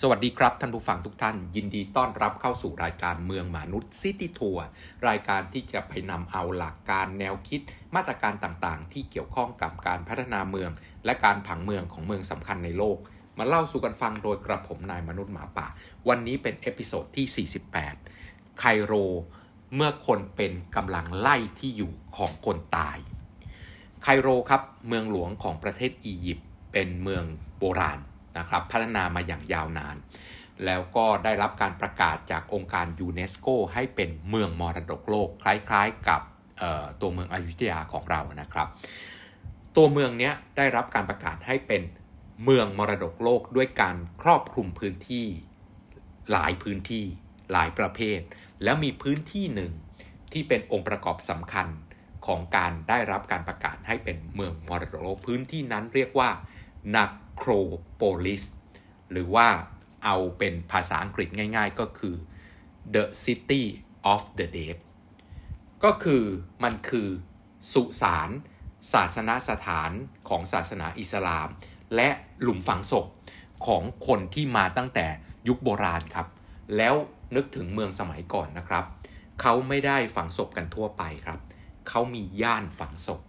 สวัสดีครับท่านผู้ฟังทุกท่าน ยินดีต้อนรับเข้าสู่รายการเมืองหมานุด City Tour รายการที่จะไปนำเอาหลักการแนวคิด มาตรการต่างๆ ที่เกี่ยวข้องกับการพัฒนาเมือง และการผังเมืองของเมืองสำคัญในโลก มาเล่าสู่กันฟังโดยกระผมนายมนุษย์หมาป่า วันนี้เป็น episode ที่ 48 ไคโร เมื่อคนเป็นกำลังไล่ที่อยู่ของคนตาย ไคโรครับเมืองหลวงของประเทศอียิปต์เป็นเมืองโบราณ นะครับพัฒนามาอย่างยาวนาน แล้วก็ได้รับการประกาศจากองค์การยูเนสโกให้เป็นเมืองมรดกโลก คล้ายๆกับตัวเมืองอยุธยาของเรานะครับ ตัวเมืองนี้ได้รับการประกาศให้เป็นเมืองมรดกโลกด้วยการครอบคลุมพื้นที่หลายพื้นที่หลายประเภท แล้วมีพื้นที่หนึ่งที่เป็นองค์ประกอบสำคัญของการได้รับการประกาศให้เป็นเมืองมรดกโลกพื้นที่นั้นเรียกว่านัก โครโปลิสหรือว่าเอาเป็นภาษาอังกฤษง่ายๆก็คือ the city of the dead ก็คือมันคือสุสานศาสนาสถานของศาสนาอิสลาม และหลุมฝังศพของคนที่มาตั้งแต่ยุคโบราณครับ แล้วนึกถึงเมืองสมัยก่อนนะครับ เขาไม่ได้ฝังศพกันทั่วไปครับ เขามีย่านฝังศพ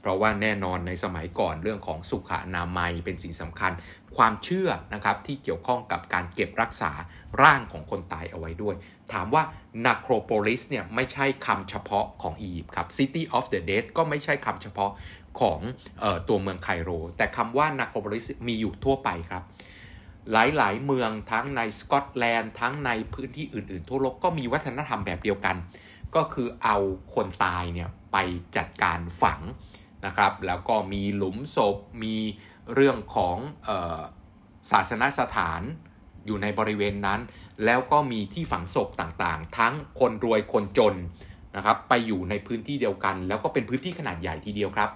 เพราะว่าแน่นอนในสมัยก่อนเรื่องของสุขอนามัยเป็นสิ่งสำคัญ ความเชื่อนะครับที่เกี่ยวข้องกับการเก็บรักษาร่างของคนตายเอาไว้ด้วย ถามว่า necropolis เนี่ยไม่ใช่คำเฉพาะของอียิปต์ครับ city of the dead ก็ไม่ใช่คำเฉพาะของออตัวเมืองไคโร แต่คำว่า necropolis มีอยู่ทั่วไปครับหลาย ๆ เมืองทั้งในสกอตแลนด์ทั้งในพื้นที่อื่น ๆ ทั่วโลกก็มีวัฒนธรรมแบบเดียวกัน ก็คือเอาคนตายเนี่ยไปจัดการฝัง นะครับ แล้วก็มีหลุมศพ มีเรื่องของออศาสนสถานอยู่ในบริเวณนั้น แล้วก็มีที่ฝังศพต่างๆ ทั้งคนรวยคนจนนะครับ ไปอยู่ในพื้นที่เดียวกัน แล้วก็เป็นพื้นที่ขนาดใหญ่ทีเดียวครับ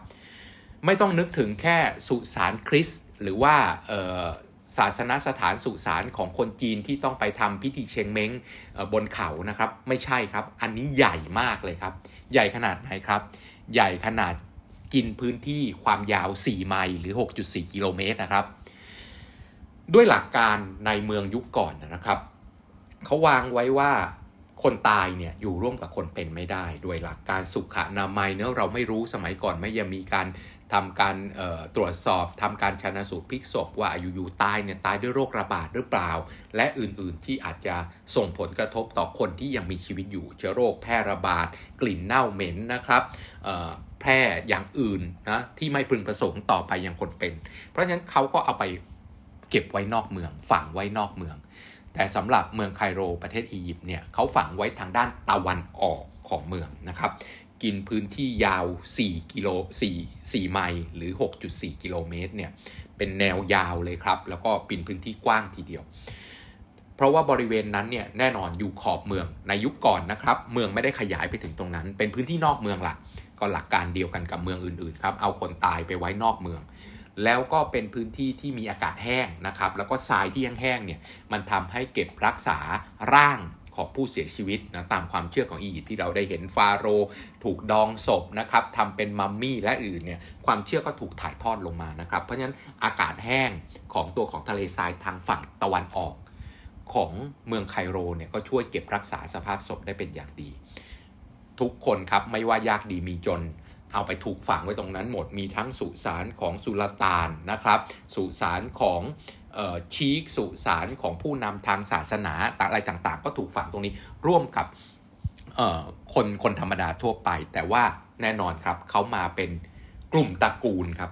ไม่ต้องนึกถึงแค่สุสานคริสหรือว่าศาสนสถานสุสานของคนจีนที่ต้องไปทำพิธีเชงเม้งบนเขานะครับ ไม่ใช่ครับ อันนี้ใหญ่มากเลยครับ ใหญ่ขนาดไหนครับ ใหญ่ขนาด กินพื้นที่ความยาว 4 ไมล์หรือ 6.4 กิโลเมตรนะครับ ด้วยหลักการในเมืองยุคก่อนนะครับ เขาวางไว้ว่าคนตายเนี่ยอยู่ร่วมกับคนเป็นไม่ได้ ด้วยหลักการสุขอนามัยเนื้อเราไม่รู้สมัยก่อนไม่ยังมีการ ทำการตรวจสอบทำการชนะสูตรพิกศพว่าอยู่ๆตายเนี่ยตายด้วยโรคระบาดหรือเปล่า และอื่นๆที่อาจจะส่งผลกระทบต่อคนที่ยังมีชีวิตอยู่ เชื้อโรคแพร่ระบาด กลิ่นเน่าเหม็นนะครับแพร่อย่างอื่นนะที่ไม่พึงประสงค์ต่อไปยังคนเป็น เพราะฉะนั้นเขาก็เอาไปเก็บไว้นอกเมือง ฝังไว้นอกเมือง แต่สำหรับเมืองไคโรประเทศอียิปต์เนี่ยเขาฝังไว้ทางด้านตะวันออกของเมืองนะครับ กินพื้นที่ยาว 4 กิโล 4 4 ไมล์ หรือ 6.4 กิโลเมตร เนี่ย เป็นแนวยาวเลยครับ แล้วก็ปินพื้นที่กว้างทีเดียว เพราะว่าบริเวณนั้นเนี่ยแน่นอนอยู่ขอบเมือง ในยุคก่อนนะครับ เมืองไม่ได้ขยายไปถึงตรงนั้น เป็นพื้นที่นอกเมืองละก็หลักการเดียวกันกับเมืองอื่นๆครับ เอาคนตายไปไว้นอกเมือง แล้วก็เป็นพื้นที่ที่มีอากาศแห้งนะครับ แล้วก็ทรายที่แห้งๆเนี่ย มันทำให้เก็บรักษาร่าง ของผู้เสียชีวิตนะตามความเชื่อของอียิปต์ที่เราได้เห็นฟาโรถูกดองศพนะครับทำเป็นมัมมี่และอื่นเนี่ยความเชื่อก็ถูกถ่ายทอดลงมานะครับ เพราะฉะนั้นอากาศแห้งของตัวของทะเลทรายทางฝั่งตะวันออกของเมืองไคโรเนี่ยก็ช่วยเก็บรักษาสภาพศพได้เป็นอย่างดี ทุกคนครับไม่ว่ายากดีมีจน เอาไปถูกฝังไว้ตรงนั้นหมดมีทั้งสุสานของสุลต่านนะครับ สุสานของ ชีกสุสานของผู้นำทางศาสนาอะไรต่างๆ ก็ถูกฝังตรงนี้ร่วมกับคนคนธรรมดาทั่วไป แต่ว่าแน่นอนครับเขามาเป็นกลุ่มตระกูลครับ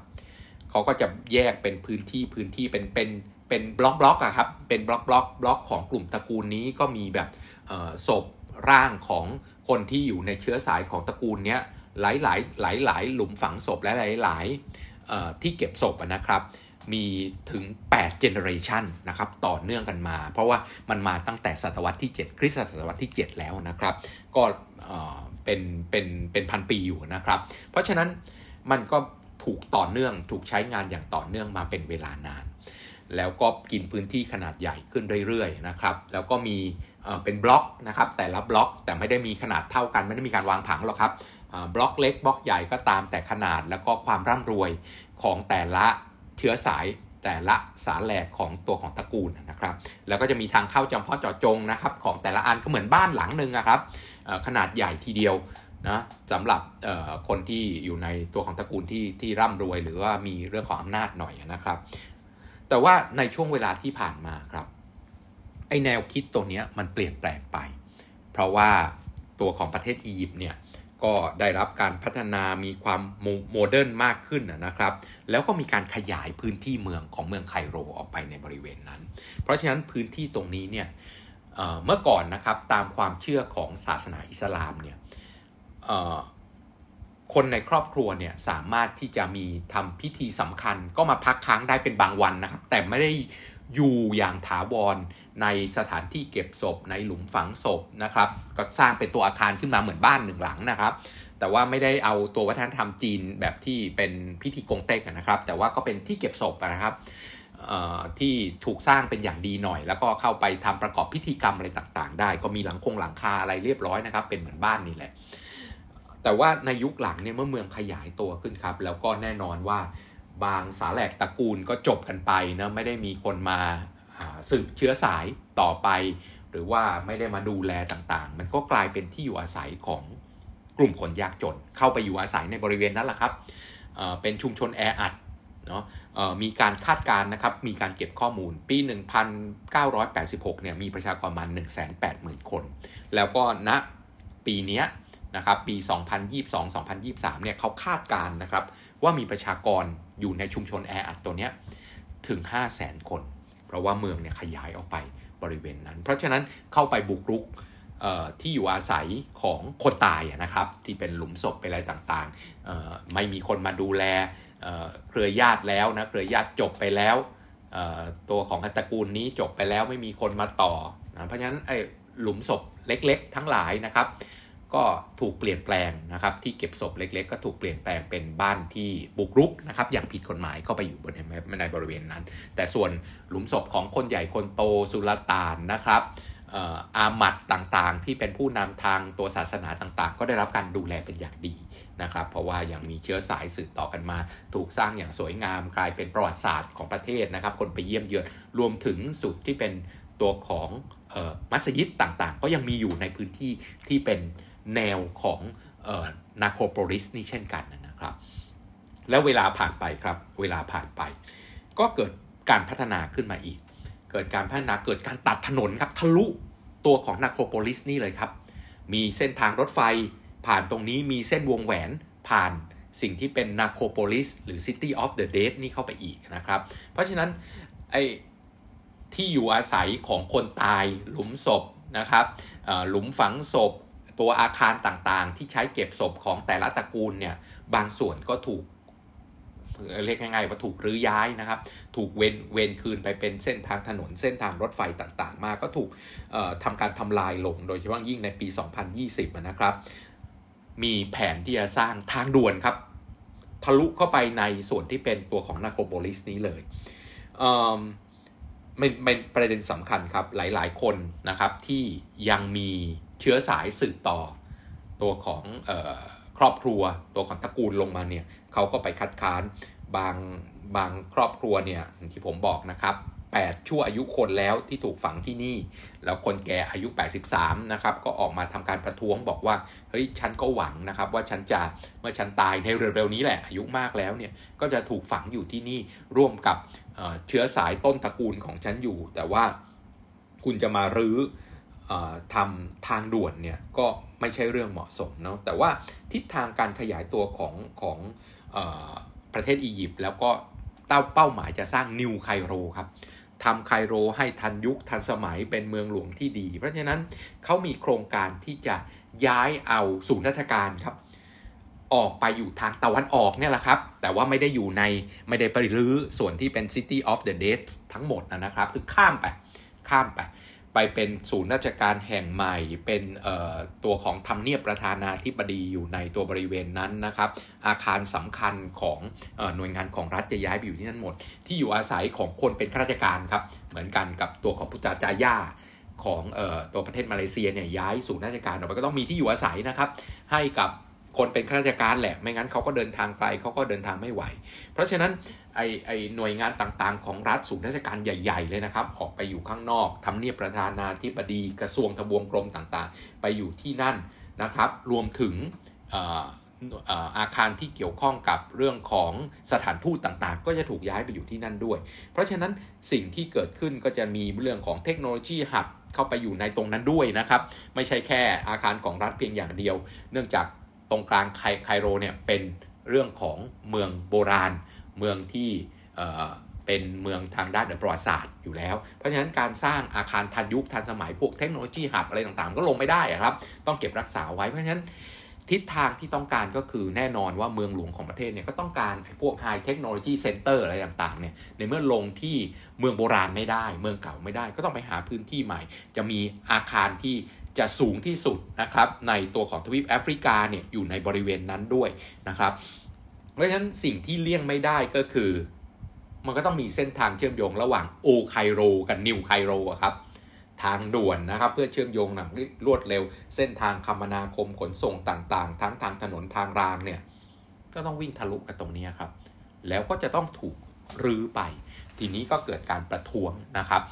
เขาก็จะแยกเป็นพื้นที่พื้นที่เป็นเป็นเป็นบล็อกบล็อกอะครับเป็นบล็อกบล็อกบล็อกของกลุ่มตระกูลนี้ก็มีแบบศพร่างของคนที่อยู่ในเชื้อสายของตระกูลเนี้ยหลายหลายหลายหลายหลุมฝังศพและหลายหลายที่เก็บศพนะครับ มีถึง8 generation นะครับ ต่อเนื่องกันมา เพราะว่ามันมาตั้งแต่ศตวรรษที่ 7 คริสตศตวรรษที่ 7 แล้วนะครับ ก็เป็นเป็นเป็นพันปีอยู่นะครับ เพราะฉะนั้นมันก็ถูกต่อเนื่องถูกใช้งานอย่างต่อเนื่องมาเป็นเวลานาน แล้วก็กินพื้นที่ขนาดใหญ่ขึ้นเรื่อยๆนะครับ แล้วก็มีเป็นบล็อกนะครับ แต่ละบล็อกแต่ไม่ได้มีขนาดเท่ากัน ไม่ได้มีการวางผังหรอกครับบล็อกเล็กบล็อกใหญ่ก็ตามแต่ขนาดแล้วก็ความร่ำรวยของแต่ละ เชื้อสายแต่ละสาแหลกของตัวของตระกูลนะครับ แล้วก็จะมีทางเข้าจำเพาะเจาะจงนะครับของแต่ละอันก็เหมือนบ้านหลังหนึ่งนะครับขนาดใหญ่ทีเดียวนะสำหรับคนที่อยู่ในตัวของตระกูลที่ที่ร่ำรวย หรือว่ามีเรื่องของอำนาจหน่อยนะครับ แต่ว่าในช่วงเวลาที่ผ่านมาครับไอแนวคิดตัวนี้มันเปลี่ยนแปลงไป เพราะว่าตัวของประเทศอียิปต์เนี่ย ก็ได้รับการพัฒนามีความ modern มากขึ้นนะครับ แล้วก็มีการขยายพื้นที่เมืองของเมืองไคโรออกไปในบริเวณนั้น เพราะฉะนั้นพื้นที่ตรงนี้เนี่ยเมื่อก่อนนะครับตามความเชื่อของศาสนาอิสลามเนี่ยคนในครอบครัวเนี่ยสามารถที่จะมีทำพิธีสำคัญ ก็มาพักค้างได้เป็นบางวันนะครับ แต่ไม่ได้อยู่อย่างถาวร ในสถานที่เก็บศพ ในหลุมฝังศพนะครับ ก็สร้างเป็นตัวอาคารขึ้นมาเหมือนบ้านหนึ่งหลังนะครับ แต่ว่าไม่ได้เอาตัววัฒนธรรมจีนแบบที่เป็นพิธีกงเต็กนะครับ แต่ว่าก็เป็นที่เก็บศพนะครับที่ถูกสร้างเป็นอย่างดีหน่อย แล้วก็เข้าไปทำประกอบพิธีกรรมอะไรต่างๆ ได้ ก็มีหลังคงหลังคาอะไรเรียบร้อยนะครับ เป็นเหมือนบ้านนี่แหละ แต่ว่าในยุคหลังเนี่ยเมื่อเมืองขยายตัวขึ้นครับ แล้วก็แน่นอนว่าบางสาแหลกตระกูลก็จบกันไปนะไม่ได้มีคนมา สืบเชื้อสายต่อไป หรือว่าไม่ได้มาดูแลต่างๆ มันก็กลายเป็นที่อยู่อาศัยของกลุ่มคนยากจน เข้าไปอยู่อาศัยในบริเวณนั้นแหละครับเป็นชุมชนแออัดเนาะมีการคาดการณ์นะครับ มีการเก็บข้อมูล ปี 1986 เนี่ย มีประชากรมาณ180,000 คน แล้วก็ณปีนี้นะครับ ปี 2022-2023 เนี่ยเขาคาดการณ์นะครับ ว่ามีประชากรอยู่ในชุมชนแออัดตัวนี้ถึง 500,000 คน เพราะว่าเมืองเนี่ยขยายออกไปบริเวณนั้น เพราะฉะนั้นเข้าไปบุกรุกที่อยู่อาศัยของคนตายนะครับ ที่เป็นหลุมศพไปอะไรต่างๆ ไม่มีคนมาดูแลเครือญาติแล้วนะเครือญาติจบไปแล้ว ตัวของตระกูลนี้จบไปแล้วไม่มีคนมาต่อนะเพราะฉะนั้นไอ้หลุมศพเล็กๆ ทั้งหลายนะครับ ก็ถูกเปลี่ยนแปลงนะครับที่เก็บศพเล็ก ๆ ก็ถูกเปลี่ยนแปลงเป็นบ้านที่บุกรุกนะครับอย่างผิดกฎหมายเข้าไปอยู่บนในบริเวณนั้น แต่ส่วนหลุมศพของคนใหญ่คนโตสุลต่านนะครับอาหมัดต่างๆ ที่เป็นผู้นำทางตัวศาสนาต่างๆ ก็ได้รับการดูแลเป็นอย่างดีนะครับ เพราะว่ายังมีเชื้อสายสืบต่อกันมา ถูกสร้างอย่างสวยงามกลายเป็นประวัติศาสตร์ของประเทศนะครับ คนไปเยี่ยมเยือนรวมถึงสุดที่เป็นตัวของมัสยิดต่างๆ ก็ยังมีอยู่ในพื้นที่ที่เป็น แนวของนาโคโปลิสนี่เช่นกันนะครับ แล้วเวลาผ่านไปครับ เวลาผ่านไป ก็เกิดการพัฒนาขึ้นมาอีก เกิดการพัฒนาเกิดการตัดถนนครับทะลุตัวของนาโคโปลิสนี่เลยครับ มีเส้นทางรถไฟผ่านตรงนี้มีเส้นวงแหวนผ่านสิ่งที่เป็นนาโคโปลิสหรือ City of the Dead นี่เข้าไปอีกนะครับ เพราะฉะนั้นไอ้ที่อยู่อาศัยของคนตายหลุมศพนะครับหลุมฝังศพ ตัวอาคารต่างๆ ที่ใช้เก็บศพของแต่ละตระกูลเนี่ยบางส่วนก็ถูกเรียกง่ายๆว่าถูกรื้อย้ายนะครับ ถูกเวนเวนคืนไปเป็นเส้นทางถนนเส้นทางรถไฟต่างๆ มาก็ถูกทำการทำลายลงโดยเฉพาะยิ่งในปี 2020 นะครับ มีแผนที่จะสร้างทางด่วนครับ ทะลุเข้าไปในส่วนที่เป็นตัวของนาโคโปลิสนี้เลยเป็นประเด็นสำคัญครับหลายๆคนนะครับที่ยังมี เชื้อสายสืบต่อ ตัวของออครอบครัว ตัวของตระกูลลงมาเนี่ยเขาก็ไปคัดค้านบางบางครอบครัวเนี่ยที่ผมบอกนะครับ8ชั่วอายุคนแล้วที่ถูกฝังที่นี่ แล้วคนแก่อายุ 83 นะครับ ก็ออกมาทำการประท้วงบอกว่า เฮ้ย ฉันก็หวังนะครับ ว่าฉันจะเมื่อฉันตายในเร็วๆนี้แหละ อายุมากแล้วเนี่ย ก็จะถูกฝังอยู่ที่นี่ร่วมกับเชื้อสายต้นตระกูลของฉันอยู่ แต่ว่าคุณจะมารื้อ ทำทางด่วนเนี่ยก็ไม่ใช่เรื่องเหมาะสมเนาะแต่ว่าทิศทางการขยายตัวของของอประเทศอียิปต์แล้วก็เต้าเป้าหมายจะสร้างนิวไคโรครับทำไคโรให้ทันยุคทันสมัยเป็นเมืองหลวงที่ดี เพราะฉะนั้นเขามีโครงการที่จะย้ายเอาศูนย์ราชการครับ ออกไปอยู่ทางตะวันออกเนี่ยแหละครับ แต่ว่าไม่ได้อยู่ในไม่ได้ไปรื้อส่วนที่เป็น City of the Dead ทั้งหมดนะครับ คือข้ามไปข้ามไป ไปเป็นศูนย์ราชการแห่งใหม่ เป็นตัวของทำเนียบประธานาธิบดีอยู่ในตัวบริเวณนั้นนะครับ อาคารสำคัญของหน่วยงานของรัฐจะย้ายไปอยู่ที่นั่นหมด ที่อยู่อาศัยของคนเป็นข้าราชการครับ เหมือนกันกับตัวของพุทธาจาย่าของตัวประเทศมาเลเซียเนี่ยย้ายศูนย์ราชการออกไปก็ต้องมีที่อยู่อาศัยนะครับ ให้กับคนเป็นข้าราชการแหละ ไม่งั้นเขาก็เดินทางไกลเขาก็เดินทางไม่ไหว เพราะฉะนั้น ไอไอหน่วยงานต่างๆ ของรัฐสูนราชการใหญ่ ๆ เลยนะครับ ออกไปอยู่ข้างนอกทำเนียบประธานาธิบดีกระทรวงทบวงกรมต่างๆ ไปอยู่ที่นั่นนะครับ รวมถึงอาคารที่เกี่ยวข้องกับเรื่องของสถานทูตต่างๆ ก็จะถูกย้ายไปอยู่ที่นั่นด้วย เพราะฉะนั้นสิ่งที่เกิดขึ้นก็จะมีเรื่องของเทคโนโลยีหับเข้าไปอยู่ในตรงนั้นด้วยนะครับ ไม่ใช่แค่อาคารของรัฐเพียงอย่างเดียว เนื่องจากตรงกลางไคโรเนี่ยเป็นเรื่องของเมืองโบราณ เมืองที่เป็นเมืองทางด้านประวัติศาสตร์อยู่แล้ว เพราะฉะนั้นการสร้างอาคารทันยุคทันสมัยพวกเทคโนโลยีหับอะไรต่างๆ ก็ลงไม่ได้ครับ ต้องเก็บรักษาไว้เพราะฉะนั้นทิศทางที่ต้องการก็คือแน่นอนว่าเมืองหลวงของประเทศเนี่ยก็ต้องการพวก high technology center อะไรต่างๆเนี่ยในเมื่อลงที่เมืองโบราณไม่ได้ เมืองเก่าไม่ได้ ก็ต้องไปหาพื้นที่ใหม่ จะมีอาคารที่จะสูงที่สุดนะครับในตัวของทวีปแอฟริกาเนี่ยอยู่ในบริเวณนั้นด้วยนะครับ เพราะฉะนั้นสิ่งที่เลี่ยงไม่ได้ก็คือ มันก็ต้องมีเส้นทางเชื่อมโยงระหว่าง Old Cairo กับ New Cairo ครับทางด่วนนะครับเพื่อเชื่อมโยงหนังรวดเร็ว เส้นทางคมนาคมขนส่งต่างๆ ทั้งทางถนนทางรางเนี่ยก็ต้องวิ่งทะลุกันตรงนี้ครับ แล้วก็จะต้องถูกรื้อไป ทีนี้ก็เกิดการประท้วงนะครับ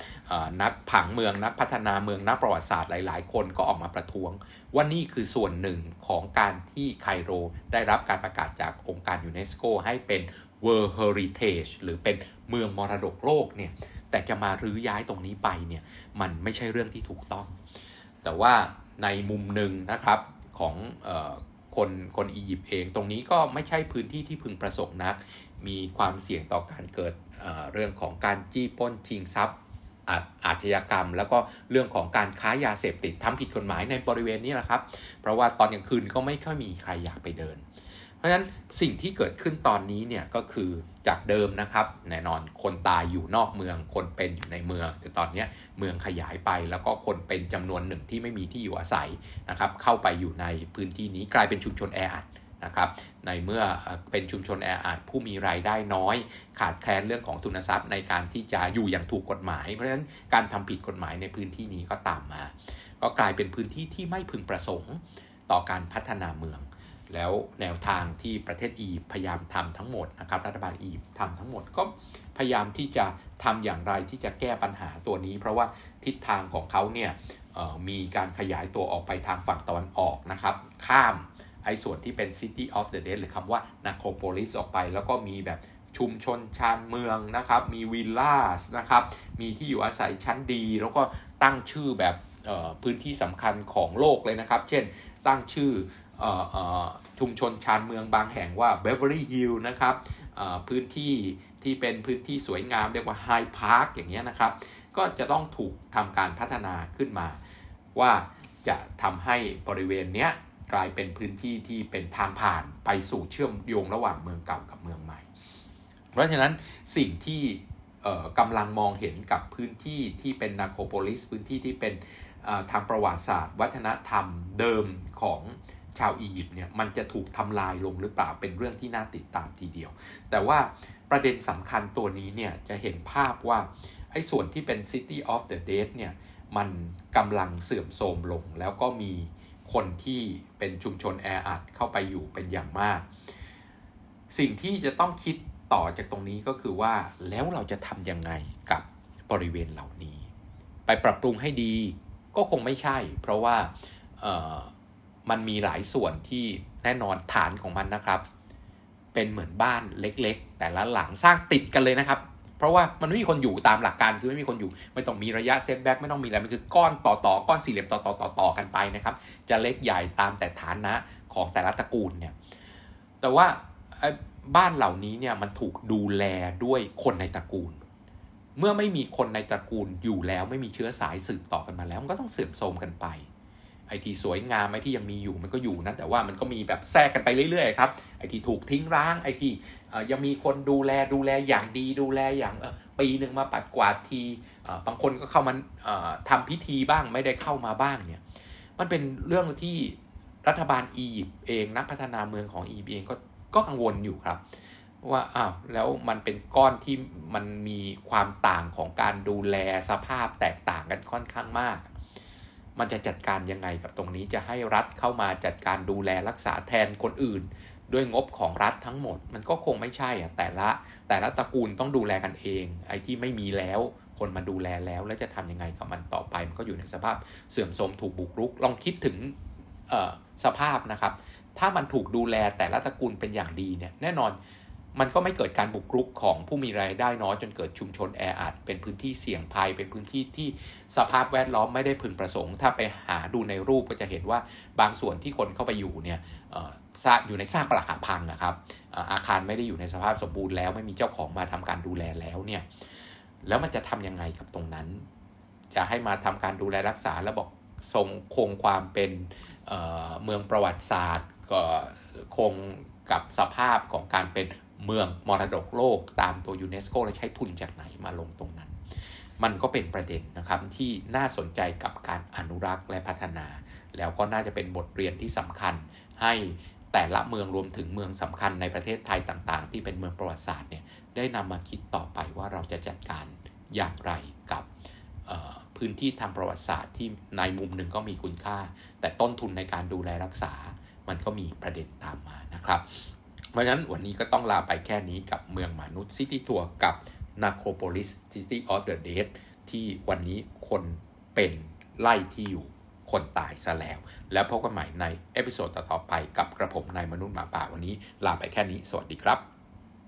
นักผังเมืองนักพัฒนาเมืองนักประวัติศาสตร์หลาย ๆ คนก็ออกมาประท้วง ว่านี่คือส่วนหนึ่งของการที่ไคโรได้รับการประกาศจากองค์การยูเนสโกให้เป็น World Heritage หรือเป็นเมืองมรดกโลกเนี่ยแต่จะมารื้อย้ายตรงนี้ไปเนี่ยมันไม่ใช่เรื่องที่ถูกต้อง แต่ว่าในมุมหนึ่งนะครับของออคนคนอียิปต์เอง ตรงนี้ก็ไม่ใช่พื้นที่ที่พึงประสงค์นัก มีความเสี่ยงต่อการเกิด เรื่องของการจี้ป้นชิงทรัพย์อาชญากรรม แล้วก็เรื่องของการค้ายาเสพติดทำผิดกฎหมายในบริเวณนี้แหละครับ เพราะว่าตอนกลางคืนก็ไม่ค่อยมีใครอยากไปเดิน เพราะฉะนั้นสิ่งที่เกิดขึ้นตอนนี้เนี่ยก็คือจากเดิมนะครับ แน่นอนคนตายอยู่นอกเมือง คนเป็นอยู่ในเมือง แต่ตอนนี้เมืองขยายไปแล้วก็คนเป็นจำนวนหนึ่งที่ไม่มีที่อยู่อาศัยนะครับเข้าไปอยู่ในพื้นที่นี้กลายเป็นชุมชนแออัด นะครับในเมื่อเป็นชุมชนแออัดผู้มีรายได้น้อย ขาดแคลนเรื่องของทุนทรัพย์ ในการที่จะอยู่อย่างถูกกฎหมาย เพราะฉะนั้นการทำผิดกฎหมายในพื้นที่นี้ก็ตามมา ก็กลายเป็นพื้นที่ที่ไม่พึงประสงค์ต่อการพัฒนาเมือง แล้วแนวทางที่ประเทศอียิปต์พยายามทำทั้งหมดนะครับรัฐบาลอียิปต์ทำทั้งหมดก็พยายามที่จะทำอย่างไรที่จะแก้ปัญหาตัวนี้ เพราะว่าทิศทางของเขาเนี่ยมีการขยายตัวออกไปทางฝั่งตะวันออกนะครับข้าม ไอ้ส่วนที่เป็น City of the Dead หรือคำว่า Necropolis ออกไป แล้วก็มีแบบชุมชนชานเมืองนะครับ มีวิลล่าสนะครับ มีที่อยู่อาศัยชั้นดี แล้วก็ตั้งชื่อแบบพื้นที่สำคัญของโลกเลยนะครับ เช่น ตั้งชื่อชุมชนชานเมืองบางแห่งว่า Beverly Hill นะครับพื้นที่ที่เป็นพื้นที่สวยงามเรียกว่า High Park อย่างเงี้ยนะครับ ก็จะต้องถูกทำการพัฒนาขึ้นมา ว่าจะทำให้บริเวณเนี้ย กลายเป็นพื้นที่ที่เป็นทางผ่านไปสู่เชื่อมโยงระหว่างเมืองเก่ากับเมืองใหม่ เพราะฉะนั้นสิ่งที่กำลังมองเห็นกับพื้นที่ที่เป็นนาโคโปลิส พื้นที่ที่เป็นทางประวัติศาสตร์ วัฒนธรรมเดิมของชาวอียิปต์เนี่ยมันจะถูกทำลายลงหรือเปล่าเป็นเรื่องที่น่าติดตามทีเดียว แต่ว่าประเด็นสำคัญตัวนี้เนี่ยจะเห็นภาพว่าไอ้ส่วนที่เป็น City of the Dead เนี่ยมันกำลังเสื่อมโทรมลงแล้วก็มี คนที่เป็นชุมชนแออัดเข้าไปอยู่เป็นอย่างมาก สิ่งที่จะต้องคิดต่อจากตรงนี้ก็คือว่าแล้วเราจะทำยังไงกับบริเวณเหล่านี้ ไปปรับปรุงให้ดีก็คงไม่ใช่ เพราะว่ามันมีหลายส่วนที่แน่นอนฐานของมันนะครับ เป็นเหมือนบ้านเล็กๆ แต่ละหลังสร้างติดกันเลยนะครับ เพราะว่ามันไม่มีคนอยู่ตามหลักการคือไม่มีคนอยู่ไม่ต้องมีระยะเซตแบ็กไม่ต้องมีอะไรมันคือก้อนต่อต่อก้อนสี่เหลี่ยมต่อต่อต่อต่อกันไปนะครับ จะเล็กใหญ่ตามแต่ฐานะของแต่ละตระกูลเนี่ยแต่ว่าบ้านเหล่านี้เนี่ยมันถูกดูแลด้วยคนในตระกูล เมื่อไม่มีคนในตระกูลอยู่แล้วไม่มีเชื้อสายสืบต่อกันมาแล้ว มันก็ต้องเสื่อมโทรมกันไป ไอที่สวยงามไอที่ยังมีอยู่มันก็อยู่นะแต่ว่ามันก็มีแบบแทรกกันไปเรื่อยๆครับไอที่ถูกทิ้งร้างไอที่ยังมีคนดูแลดูแลอย่างดีดูแลอย่างปีหนึ่งมาปัดกวาดทีบางคนก็เข้ามาทำพิธีบ้างไม่ได้เข้ามาบ้างเนี่ยมันเป็นเรื่องที่รัฐบาลอียิปต์เองนักพัฒนาเมืองของอียิปต์เองก็ก็กังวลอยู่ครับ ว่าอ้าวแล้วมันเป็นก้อนที่มันมีความต่างของการดูแลสภาพแตกต่างกันค่อนข้างมาก มันจะจัดการยังไงกับตรงนี้จะให้รัฐเข้ามาจัดการดูแลรักษาแทนคนอื่น ด้วยงบของรัฐทั้งหมด มันก็คงไม่ใช่อะแต่ละแต่ละตระกูลต้องดูแลกันเอง ไอ้ที่ไม่มีแล้วคนมาดูแลแล้วแล้วจะทำยังไงกับมันต่อไป มันก็อยู่ในสภาพเสื่อมโทรมถูกบุกรุก ลองคิดถึงสภาพนะครับ ถ้ามันถูกดูแลแต่ละตระกูลเป็นอย่างดีเนี่ยแน่นอน มันก็ไม่เกิดการบุกรุกของผู้มีรายได้น้อยจนเกิดชุมชนแออัดเป็นพื้นที่เสี่ยงภัย เป็นพื้นที่ที่สภาพแวดล้อมไม่ได้พึงประสงค์ ถ้าไปหาดูในรูปก็จะเห็นว่าบางส่วนที่คนเข้าไปอยู่เนี่ยซากอยู่ในซากปรักหักพังนะครับอาคารไม่ได้อยู่ในสภาพสมบูรณ์แล้วไม่มีเจ้าของมาทำการดูแลแล้วเนี่ยแล้วมันจะทํำยังไงกับตรงนั้น จะให้มาทำการดูแลรักษาแล้วบอกทรงคงความเป็นเเมืองประวัติศาสตร์ก็คงกับสภาพของการเป็น เมืองมรดกโลกตามตัวยูเนสโกและใช้ทุนจากไหนมาลงตรงนั้น มันก็เป็นประเด็นนะครับที่น่าสนใจกับการอนุรักษ์และพัฒนา แล้วก็น่าจะเป็นบทเรียนที่สำคัญให้แต่ละเมืองรวมถึงเมืองสำคัญในประเทศไทยต่างๆ ที่เป็นเมืองประวัติศาสตร์เนี่ยได้นำมาคิดต่อไปว่าเราจะจัดการอย่างไรกับพื้นที่ทางประวัติศาสตร์ที่ในมุมหนึ่งก็มีคุณค่า แต่ต้นทุนในการดูแลรักษา มันก็มีประเด็นตามมานะครับ เพราะฉะนั้นวันนี้ก็ต้องลาไปแค่นี้กับเมืองหมานุด City Tour กับ Necropolis City of the Deadที่วันนี้คนเป็นไล่ที่อยู่คนตายซะแล้ว แล้วพบกันใหม่ในเอพิโซดต่อๆไปกับกระผมนายมนุษย์หมาป่าวันนี้ลาไปแค่นี้ สวัสดีครับ